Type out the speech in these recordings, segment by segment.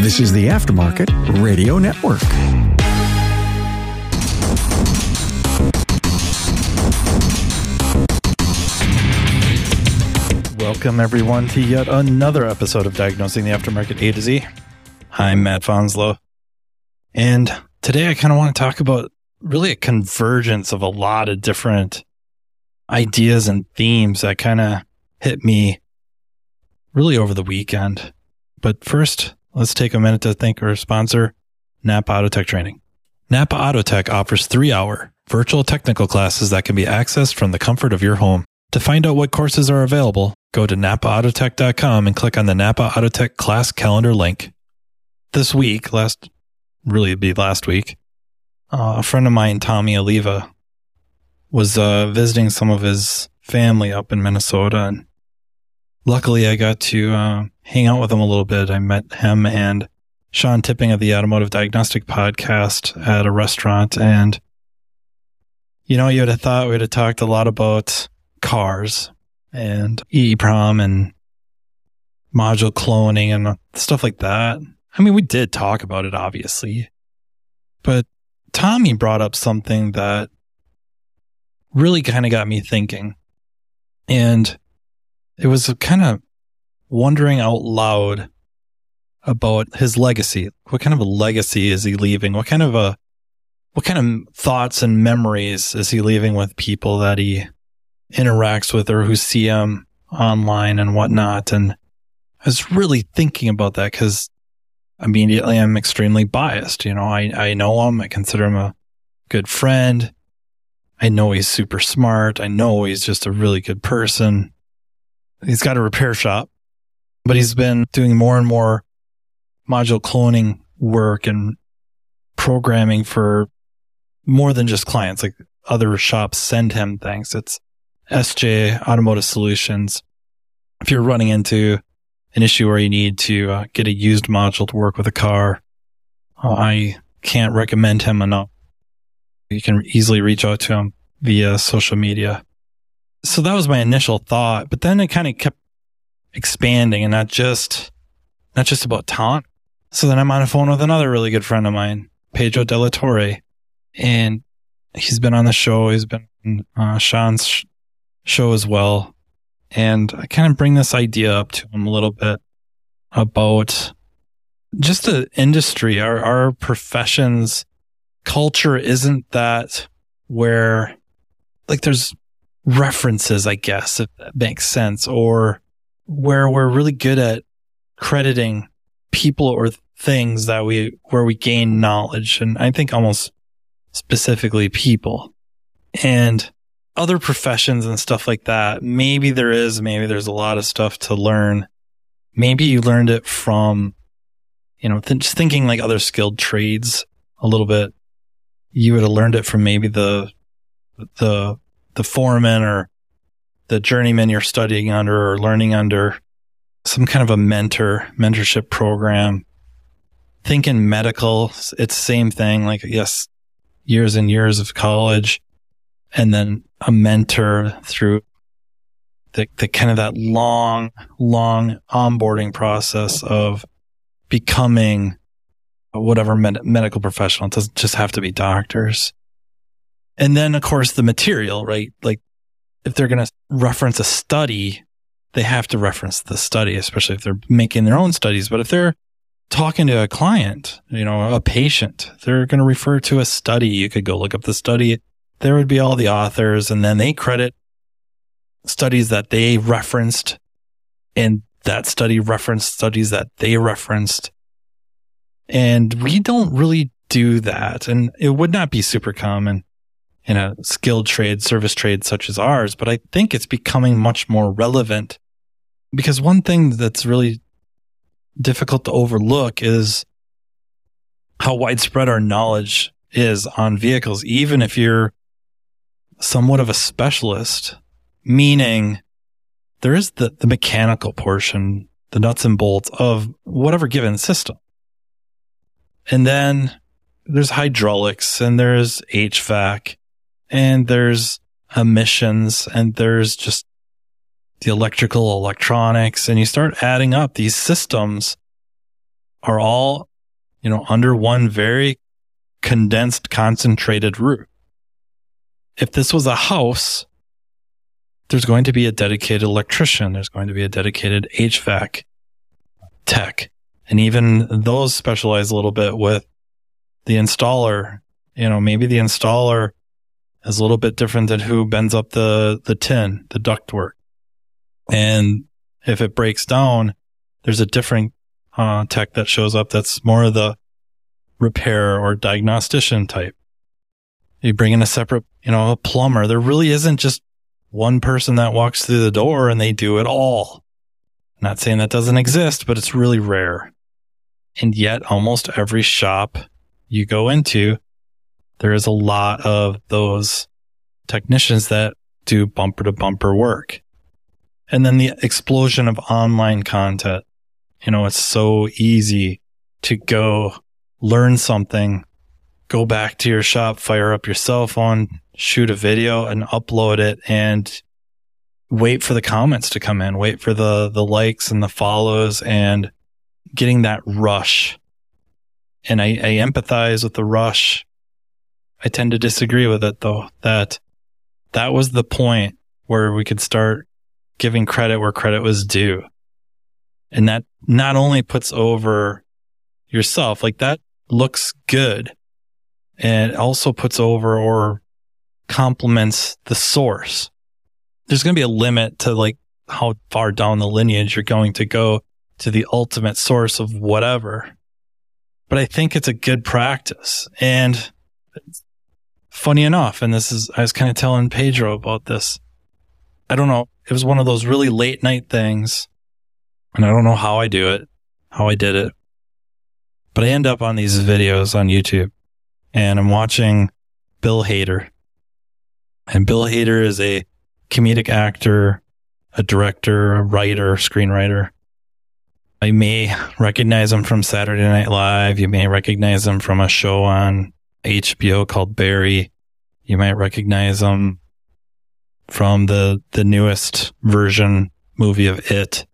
This is the Aftermarket Radio Network. Welcome, everyone, to yet another episode of Diagnosing the Aftermarket A to Z. I'm Matt Fanslow. And today I kind of want to talk about really a convergence of a lot of different ideas and themes that kind of hit me really over the weekend. But first, let's take a minute to thank our sponsor, Napa Autotech Training. Napa Autotech offers three hour virtual technical classes that can be accessed from the comfort of your home. To find out what courses are available, go to napaautotech.com and click on the Napa Autotech class calendar link. This week, last, really be last week, uh, a friend of mine, Tommy Oliva, was uh, visiting some of his family up in Minnesota. And luckily, I got to uh, hang out with him a little bit. I met him and Sean Tipping of the Automotive Diagnostic Podcast at a restaurant. And, you know, you would have thought we would have talked a lot about cars and EEPROM and module cloning and stuff like that. I mean, we did talk about it, obviously, but Tommy brought up something that really kind of got me thinking. And it was kind of wondering out loud about his legacy. What kind of a legacy is he leaving? What kind of a, what kind of thoughts and memories is he leaving with people that he interacts with or who see him online and whatnot? And I was really thinking about that because immediately I'm extremely biased. You know, I, I know him. I consider him a good friend. I know he's super smart. I know he's just a really good person. He's got a repair shop, but he's been doing more and more module cloning work and programming for more than just clients. Like other shops send him things. It's SJ Automotive Solutions. If you're running into an issue where you need to uh, get a used module to work with a car, uh, I can't recommend him enough. You can easily reach out to him via social media. So that was my initial thought, but then it kind of kept expanding and not just, not just about talent. So then I'm on a phone with another really good friend of mine, Pedro De La Torre, and he's been on the show. He's been on uh, Sean's sh- show as well. And I kind of bring this idea up to him a little bit about just the industry, our, our professions culture isn't that where like there's references, I guess, if that makes sense, or where we're really good at crediting people or things that we, where we gain knowledge. And I think almost specifically people and other professions and stuff like that. Maybe there is, maybe there's a lot of stuff to learn. Maybe you learned it from, you know, th- just thinking like other skilled trades a little bit you would have learned it from maybe the the the foreman or the journeyman you're studying under or learning under some kind of a mentor mentorship program think in medical it's same thing like yes years and years of college and then a mentor through the, the kind of that long long onboarding process of becoming whatever med- medical professional. It doesn't just have to be doctors. And then, of course, the material, right? Like if they're going to reference a study, they have to reference the study, especially if they're making their own studies. But if they're talking to a client, you know, a patient, they're going to refer to a study. You could go look up the study. There would be all the authors and then they credit studies that they referenced and that study referenced studies that they referenced. And we don't really do that. And it would not be super common in a skilled trade, service trade such as ours, but I think it's becoming much more relevant because one thing that's really difficult to overlook is how widespread our knowledge is on vehicles, even if you're somewhat of a specialist, meaning there is the, the mechanical portion, the nuts and bolts of whatever given system. And then there's hydraulics and there's HVAC and there's emissions and there's just the electrical electronics and you start adding up these systems are all, you know, under one very condensed, concentrated roof. If this was a house, there's going to be a dedicated electrician. There's going to be a dedicated HVAC tech. And even those specialize a little bit with the installer. You know, maybe the installer is a little bit different than who bends up the, the tin, the ductwork. And if it breaks down, there's a different uh, tech that shows up that's more of the repair or diagnostician type. You bring in a separate, you know, a plumber. There really isn't just one person that walks through the door and they do it all. Not saying that doesn't exist, but it's really rare. And yet almost every shop you go into, there is a lot of those technicians that do bumper to bumper work. And then the explosion of online content. You know, it's so easy to go learn something, go back to your shop, fire up your cell phone, shoot a video and upload it and wait for the comments to come in, wait for the, the likes and the follows and getting that rush. And I, I empathize with the rush. I tend to disagree with it though, that that was the point where we could start giving credit where credit was due. And that not only puts over yourself, like that looks good and also puts over or complements the source. There's going to be a limit to like how far down the lineage you're going to go to the ultimate source of whatever. But I think it's a good practice. And funny enough, and this is, I was kind of telling Pedro about this. I don't know. It was one of those really late night things. And I don't know how I do it, how I did it. But I end up on these videos on YouTube and I'm watching Bill Hader. And Bill Hader is a comedic actor, a director, a writer, screenwriter. I may recognize him from Saturday Night Live. You may recognize him from a show on HBO called Barry. You might recognize him from the, the newest version movie of It.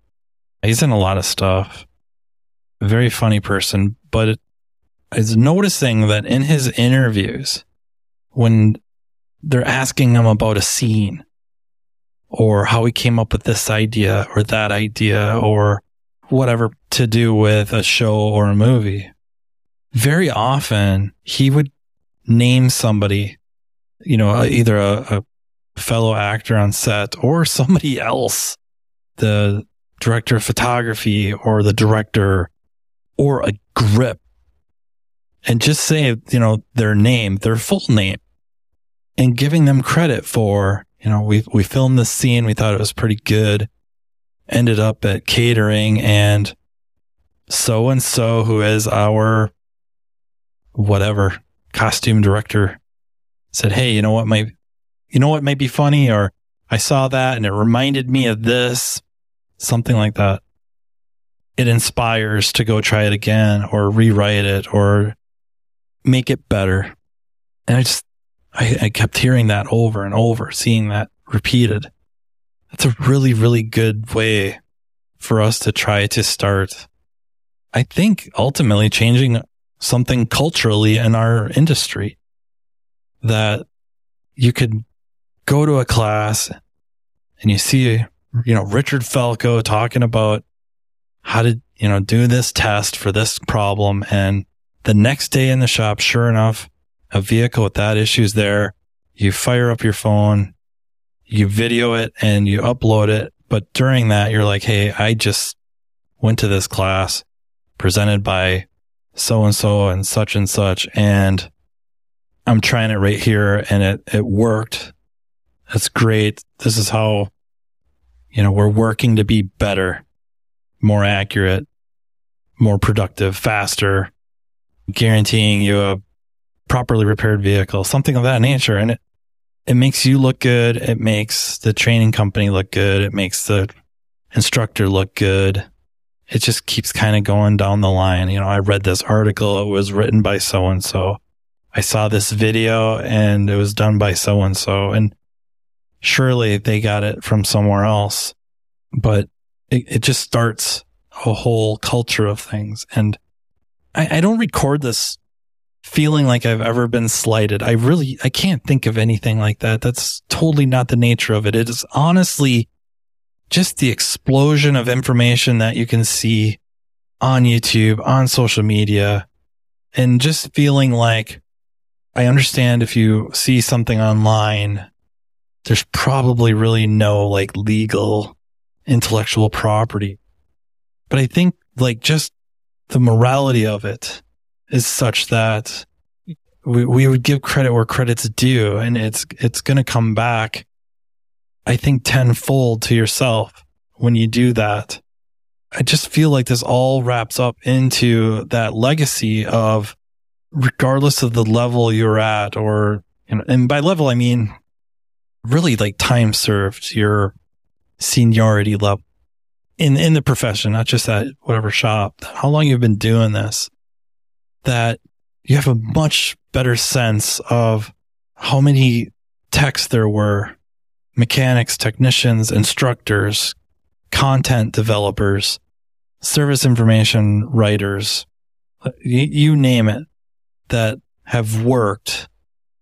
He's in a lot of stuff. very funny person, but is noticing that in his interviews, when they're asking him about a scene or how he came up with this idea or that idea or whatever to do with a show or a movie. Very often he would name somebody, you know, either a, a fellow actor on set or somebody else, the director of photography or the director or a grip and just say, you know, their name, their full name and giving them credit for, you know, we, we filmed this scene. We thought it was pretty good. Ended up at catering and so and so who is our whatever costume director said, Hey, you know what might, you know what might be funny? Or I saw that and it reminded me of this, something like that. It inspires to go try it again or rewrite it or make it better. And I just, I, I kept hearing that over and over, seeing that repeated. That's a really, really good way for us to try to start, I think, ultimately changing something culturally in our industry that you could go to a class and you see, you know, Richard Falco talking about how to, you know, do this test for this problem. And the next day in the shop, sure enough, a vehicle with that issue is there. You fire up your phone, you video it and you upload it. But during that, you're like, Hey, I just went to this class presented by so and so and such and such. And I'm trying it right here and it, it worked. That's great. This is how, you know, we're working to be better, more accurate, more productive, faster, guaranteeing you a properly repaired vehicle, something of that nature. And it, it makes you look good. It makes the training company look good. It makes the instructor look good. It just keeps kind of going down the line. You know, I read this article. It was written by so and so. I saw this video and it was done by so and so. And surely they got it from somewhere else, but it, it just starts a whole culture of things. And I, I don't record this feeling like I've ever been slighted. I really, I can't think of anything like that. That's totally not the nature of it. It is honestly just the explosion of information that you can see on YouTube, on social media, and just feeling like I understand if you see something online, there's probably really no like legal intellectual property. But I think like just the morality of it is such that we, we would give credit where credit's due and it's, it's going to come back, I think tenfold to yourself when you do that. I just feel like this all wraps up into that legacy of regardless of the level you're at or, you know, and by level, I mean really like time served, your seniority level in, in the profession, not just at whatever shop, how long you've been doing this, that you have a much better sense of how many techs there were, mechanics, technicians, instructors, content developers, service information writers, you, name it, that have worked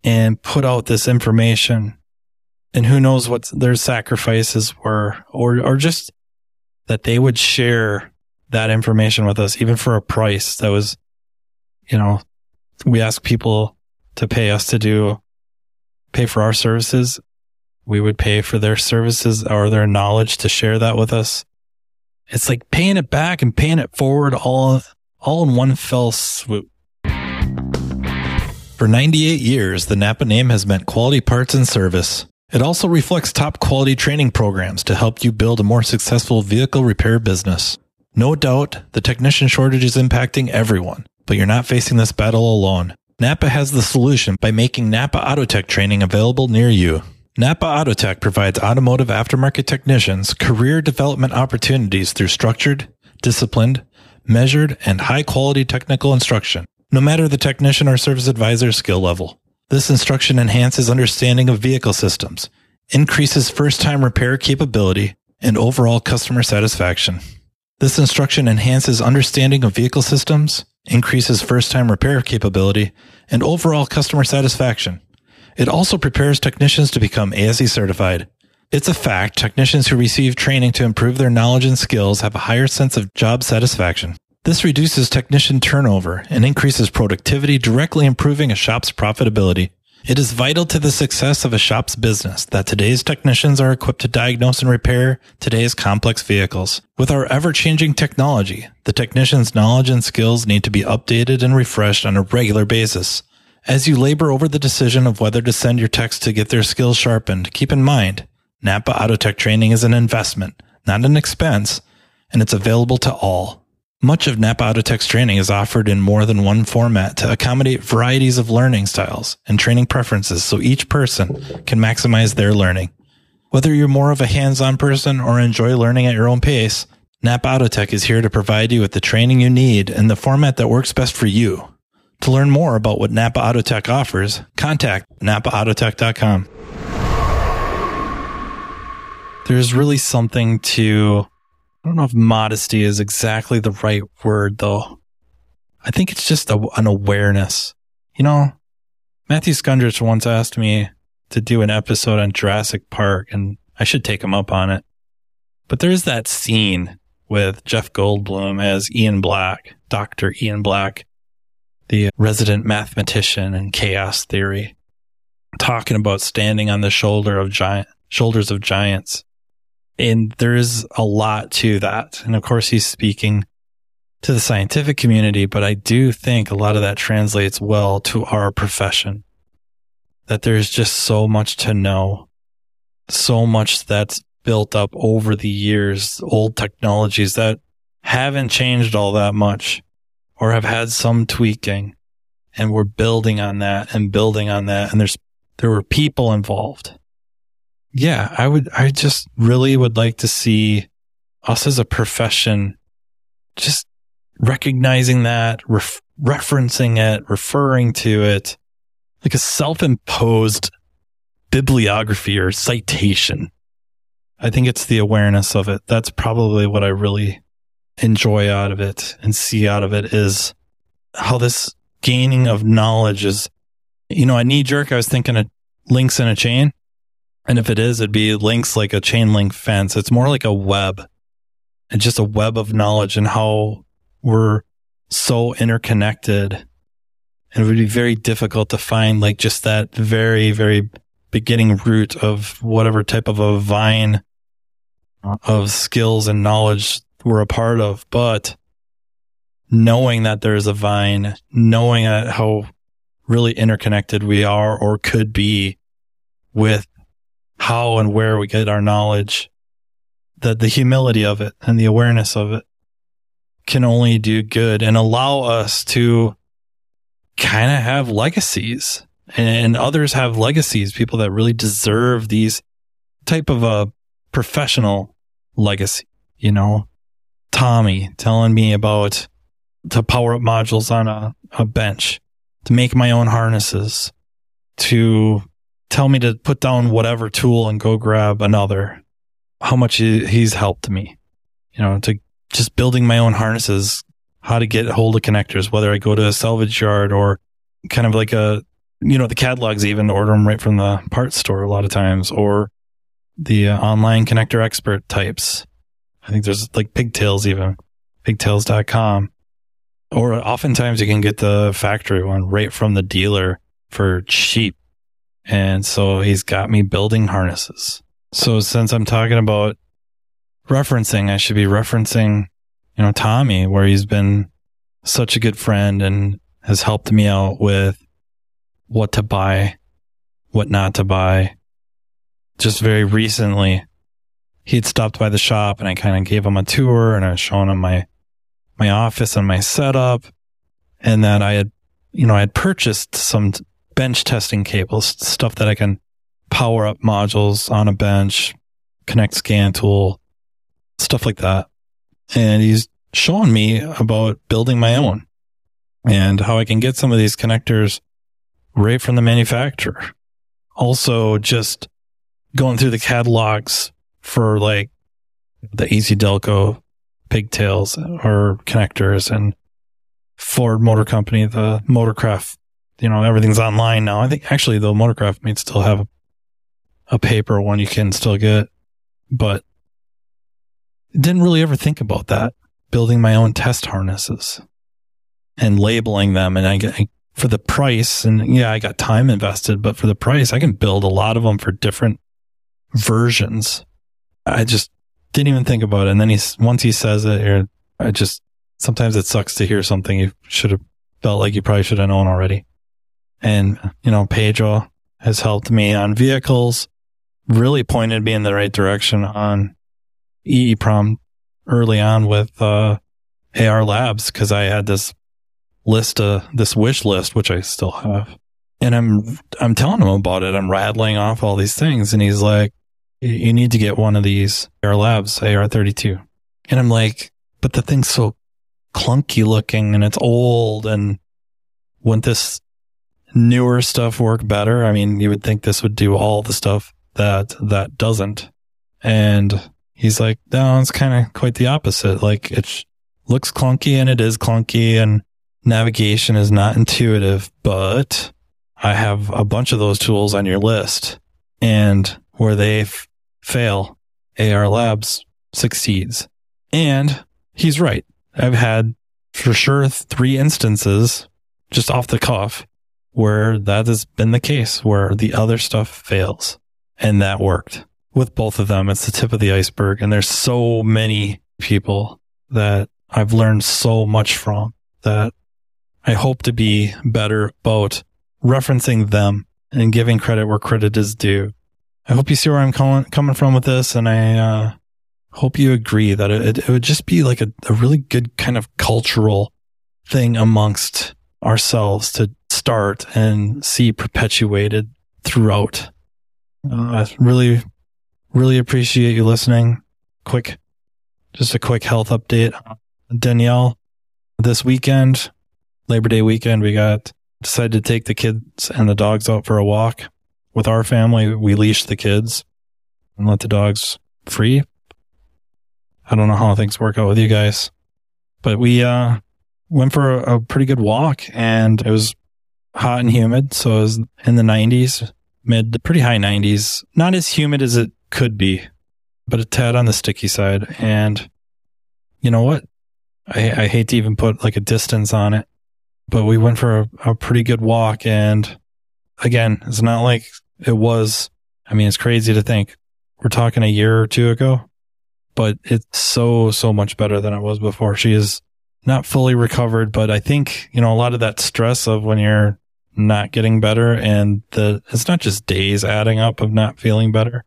and put out this information. And who knows what their sacrifices were, or, or just that they would share that information with us, even for a price that was, you know, we ask people to pay us to do, pay for our services. We would pay for their services or their knowledge to share that with us. It's like paying it back and paying it forward all, all in one fell swoop. For 98 years, the Napa name has meant quality parts and service. It also reflects top quality training programs to help you build a more successful vehicle repair business. No doubt, the technician shortage is impacting everyone, but you're not facing this battle alone. Napa has the solution by making Napa Autotech training available near you. Napa Autotech provides automotive aftermarket technicians career development opportunities through structured, disciplined, measured, and high quality technical instruction, no matter the technician or service advisor skill level. This instruction enhances understanding of vehicle systems, increases first time repair capability, and overall customer satisfaction. This instruction enhances understanding of vehicle systems, increases first time repair capability, and overall customer satisfaction. It also prepares technicians to become ASE certified. It's a fact technicians who receive training to improve their knowledge and skills have a higher sense of job satisfaction. This reduces technician turnover and increases productivity, directly improving a shop's profitability. It is vital to the success of a shop's business that today's technicians are equipped to diagnose and repair today's complex vehicles. With our ever changing technology, the technician's knowledge and skills need to be updated and refreshed on a regular basis. As you labor over the decision of whether to send your techs to get their skills sharpened, keep in mind, Napa Autotech training is an investment, not an expense, and it's available to all. Much of Napa Autotech's training is offered in more than one format to accommodate varieties of learning styles and training preferences so each person can maximize their learning. Whether you're more of a hands-on person or enjoy learning at your own pace, Napa Autotech is here to provide you with the training you need in the format that works best for you. To learn more about what Napa Autotech offers, contact napaautotech.com. There's really something to I don't know if modesty is exactly the right word though. I think it's just a, an awareness. You know, Matthew Skundrich once asked me to do an episode on Jurassic Park and I should take him up on it. But there's that scene with Jeff Goldblum as Ian Black, Dr. Ian Black, the resident mathematician in chaos theory, talking about standing on the shoulder of giant shoulders of giants. And there's a lot to that. And of course, he's speaking to the scientific community, but I do think a lot of that translates well to our profession. That there's just so much to know, so much that's built up over the years, old technologies that haven't changed all that much or have had some tweaking. And we're building on that and building on that. And there's, there were people involved yeah, I would, I just really would like to see us as a profession just recognizing that, ref- referencing it, referring to it like a self imposed bibliography or citation. I think it's the awareness of it. That's probably what I really enjoy out of it and see out of it is how this gaining of knowledge is, you know, a knee jerk. I was thinking of links in a chain. And if it is, it'd be links like a chain link fence. It's more like a web and just a web of knowledge and how we're so interconnected. And it would be very difficult to find like just that very, very beginning root of whatever type of a vine of skills and knowledge we're a part of. But knowing that there's a vine, knowing how really interconnected we are or could be with how and where we get our knowledge, that the humility of it and the awareness of it can only do good and allow us to kind of have legacies and others have legacies, people that really deserve these type of a professional legacy, you know, Tommy telling me about to power up modules on a, a bench, to make my own harnesses, to tell me to put down whatever tool and go grab another. How much he's helped me, you know, to just building my own harnesses, how to get hold of connectors, whether I go to a salvage yard or kind of like a, you know, the catalogs even order them right from the parts store a lot of times or the uh, online connector expert types. I think there's like pigtails even, pigtails.com. Or oftentimes you can get the factory one right from the dealer for cheap. And so he's got me building harnesses. So since I'm talking about referencing, I should be referencing, you know, Tommy, where he's been such a good friend and has helped me out with what to buy, what not to buy. Just very recently, he'd stopped by the shop and I kind of gave him a tour and I was showing him my my office and my setup. And then I had, you know, I had purchased some bench testing cables, stuff that I can power up modules on a bench, connect scan tool, stuff like that. And he's showing me about building my own and how I can get some of these connectors right from the manufacturer. Also, just going through the catalogs for like the ACDelco pigtails or connectors and Ford Motor Company, the Motorcraft, you know, everything's online now. I think actually the Motorcraft may still have a, a paper one you can still get, but didn't really ever think about that. Building my own test harnesses and labeling them. And I get for the price and yeah, I got time invested, but for the price, I can build a lot of them for different versions. I just didn't even think about it. And then he's, once he says it, or I just, sometimes it sucks to hear something you should have felt like you probably should have known already. And, you know, Pedro has helped me on vehicles, really pointed me in the right direction on EEPROM early on with, uh, AR Labs because I had this list, uh, this wish list, which I still have. And I'm, I'm telling him about it. I'm rattling off all these things. And he's like, you need to get one of these AR Labs AR32. And I'm like, but the thing's so clunky looking and it's old. And wouldn't this newer stuff work better? I mean, you would think this would do all the stuff that that doesn't. And he's like, no, it's kind of quite the opposite. Like it looks clunky and it is clunky and navigation is not intuitive, but I have a bunch of those tools on your list and where they fail, AR Labs succeeds. And he's right. I've had for sure three instances just off the cuff where that has been the case where the other stuff fails and that worked with both of them. It's the tip of the iceberg. And there's so many people that I've learned so much from that I hope to be better about referencing them and giving credit where credit is due I hope you see where I'm coming coming from with this, and I uh, hope you agree that it, it would just be like a, a, really good kind of cultural thing amongst ourselves to start and see perpetuated throughout. Uh, I really, really appreciate you listening. Quick, just a quick health update. Danielle, this weekend, Labor Day weekend, we got decided to take the kids and the dogs out for a walk with our family, we leash the kids and let the dogs free. I don't know how things work out with you guys, but we, uh, went for a, a pretty good walk and it was hot and humid. So it was in the 90s, mid, pretty high 90s. Not as humid as it could be, but a tad on the sticky side. And you know what? I, I hate to even put like a distance on it, but we went for a, a pretty good walk. And again, it's not like it was. I mean, it's crazy to think we're talking a year or two ago, but it's so, so much better than it was before. She is not fully recovered, but I think, you know, a lot of that stress of when you're not getting better and the, it's not just days adding up of not feeling better,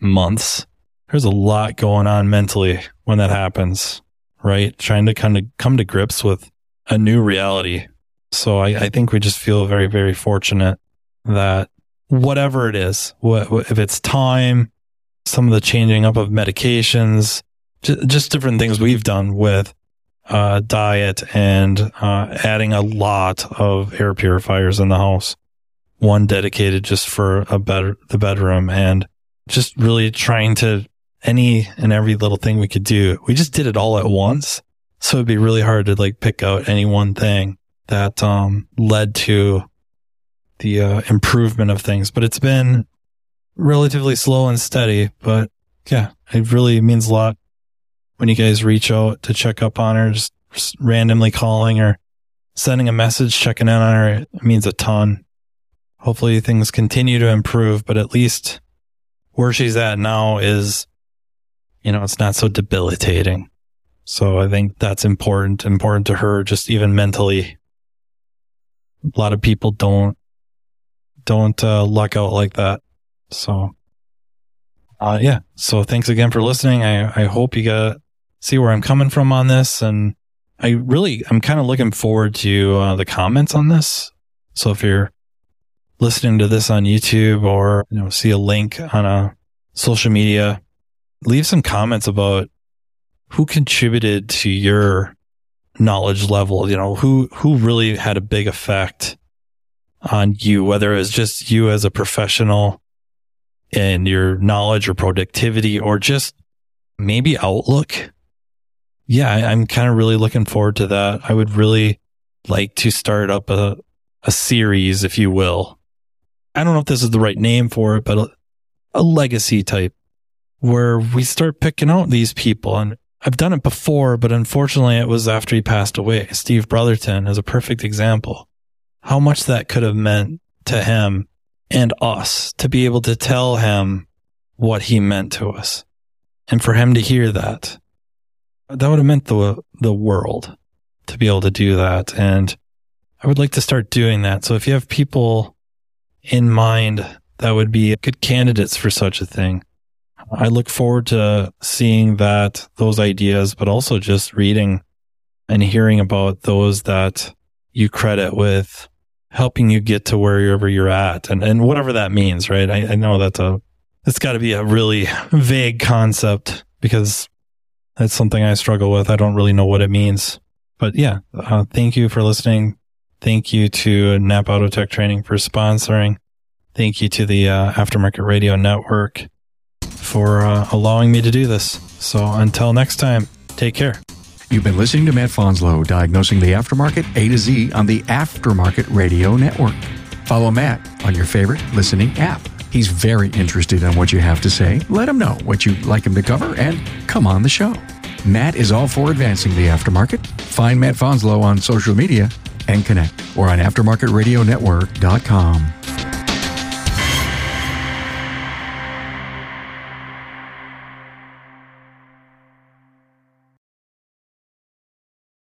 months. There's a lot going on mentally when that happens, right? Trying to kind of come to grips with a new reality. So I, I think we just feel very, very fortunate that whatever it is, what, if it's time, some of the changing up of medications, just, just different things we've done with uh, diet and uh, adding a lot of air purifiers in the house. One dedicated just for a better the bedroom, and just really trying to any and every little thing we could do. We just did it all at once, so it'd be really hard to like pick out any one thing that um, led to the uh, improvement of things. But it's been relatively slow and steady. But yeah, it really means a lot when you guys reach out to check up on her, just, randomly calling or sending a message, checking in on her. It means a ton. Hopefully things continue to improve, but at least where she's at now is, you know, it's not so debilitating. So I think that's important, important to her, just even mentally. A lot of people don't, don't, uh, luck out like that. So, uh, yeah. So thanks again for listening. I, I hope you got see where I'm coming from on this. And I really, I'm kind of looking forward to uh, the comments on this. So if you're listening to this on YouTube or, you know, see a link on a social media, leave some comments about who contributed to your knowledge level, you know, who, who really had a big effect on you, whether it's just you as a professional and your knowledge or productivity or just maybe outlook yeah, I, am kind of really looking forward to that. I would really like to start up a, a series, if you will. I don't know if this is the right name for it, but a, a legacy type where we start picking out these people. And I've done it before, but unfortunately it was after he passed away. Steve Brotherton is a perfect example. How much that could have meant to him and us to be able to tell him what he meant to us and for him to hear that that would have meant the the world to be able to do that and I would like to start doing that. So if you have people in mind that would be good candidates for such a thing, I look forward to seeing that those ideas, but also just reading and hearing about those that you credit with helping you get to wherever you're at and, and whatever that means, right? I, I know that's a, it's got to be a really vague concept because that's something I struggle with. I don't really know what it means. But yeah, uh, thank you for listening. Thank you to Napa Autotech Training for sponsoring. Thank you to the uh, Aftermarket Radio Network for uh, allowing me to do this. So until next time, take care. You've been listening to Matt Fanslow diagnosing the aftermarket A to Z on the Aftermarket Radio Network. Follow Matt on your favorite listening app. He's very interested in what you have to say. Let him know what you'd like him to cover and come on the show. Matt is all for advancing the aftermarket. Find Matt Fanslow on social media and connect or on aftermarketradionetwork.com.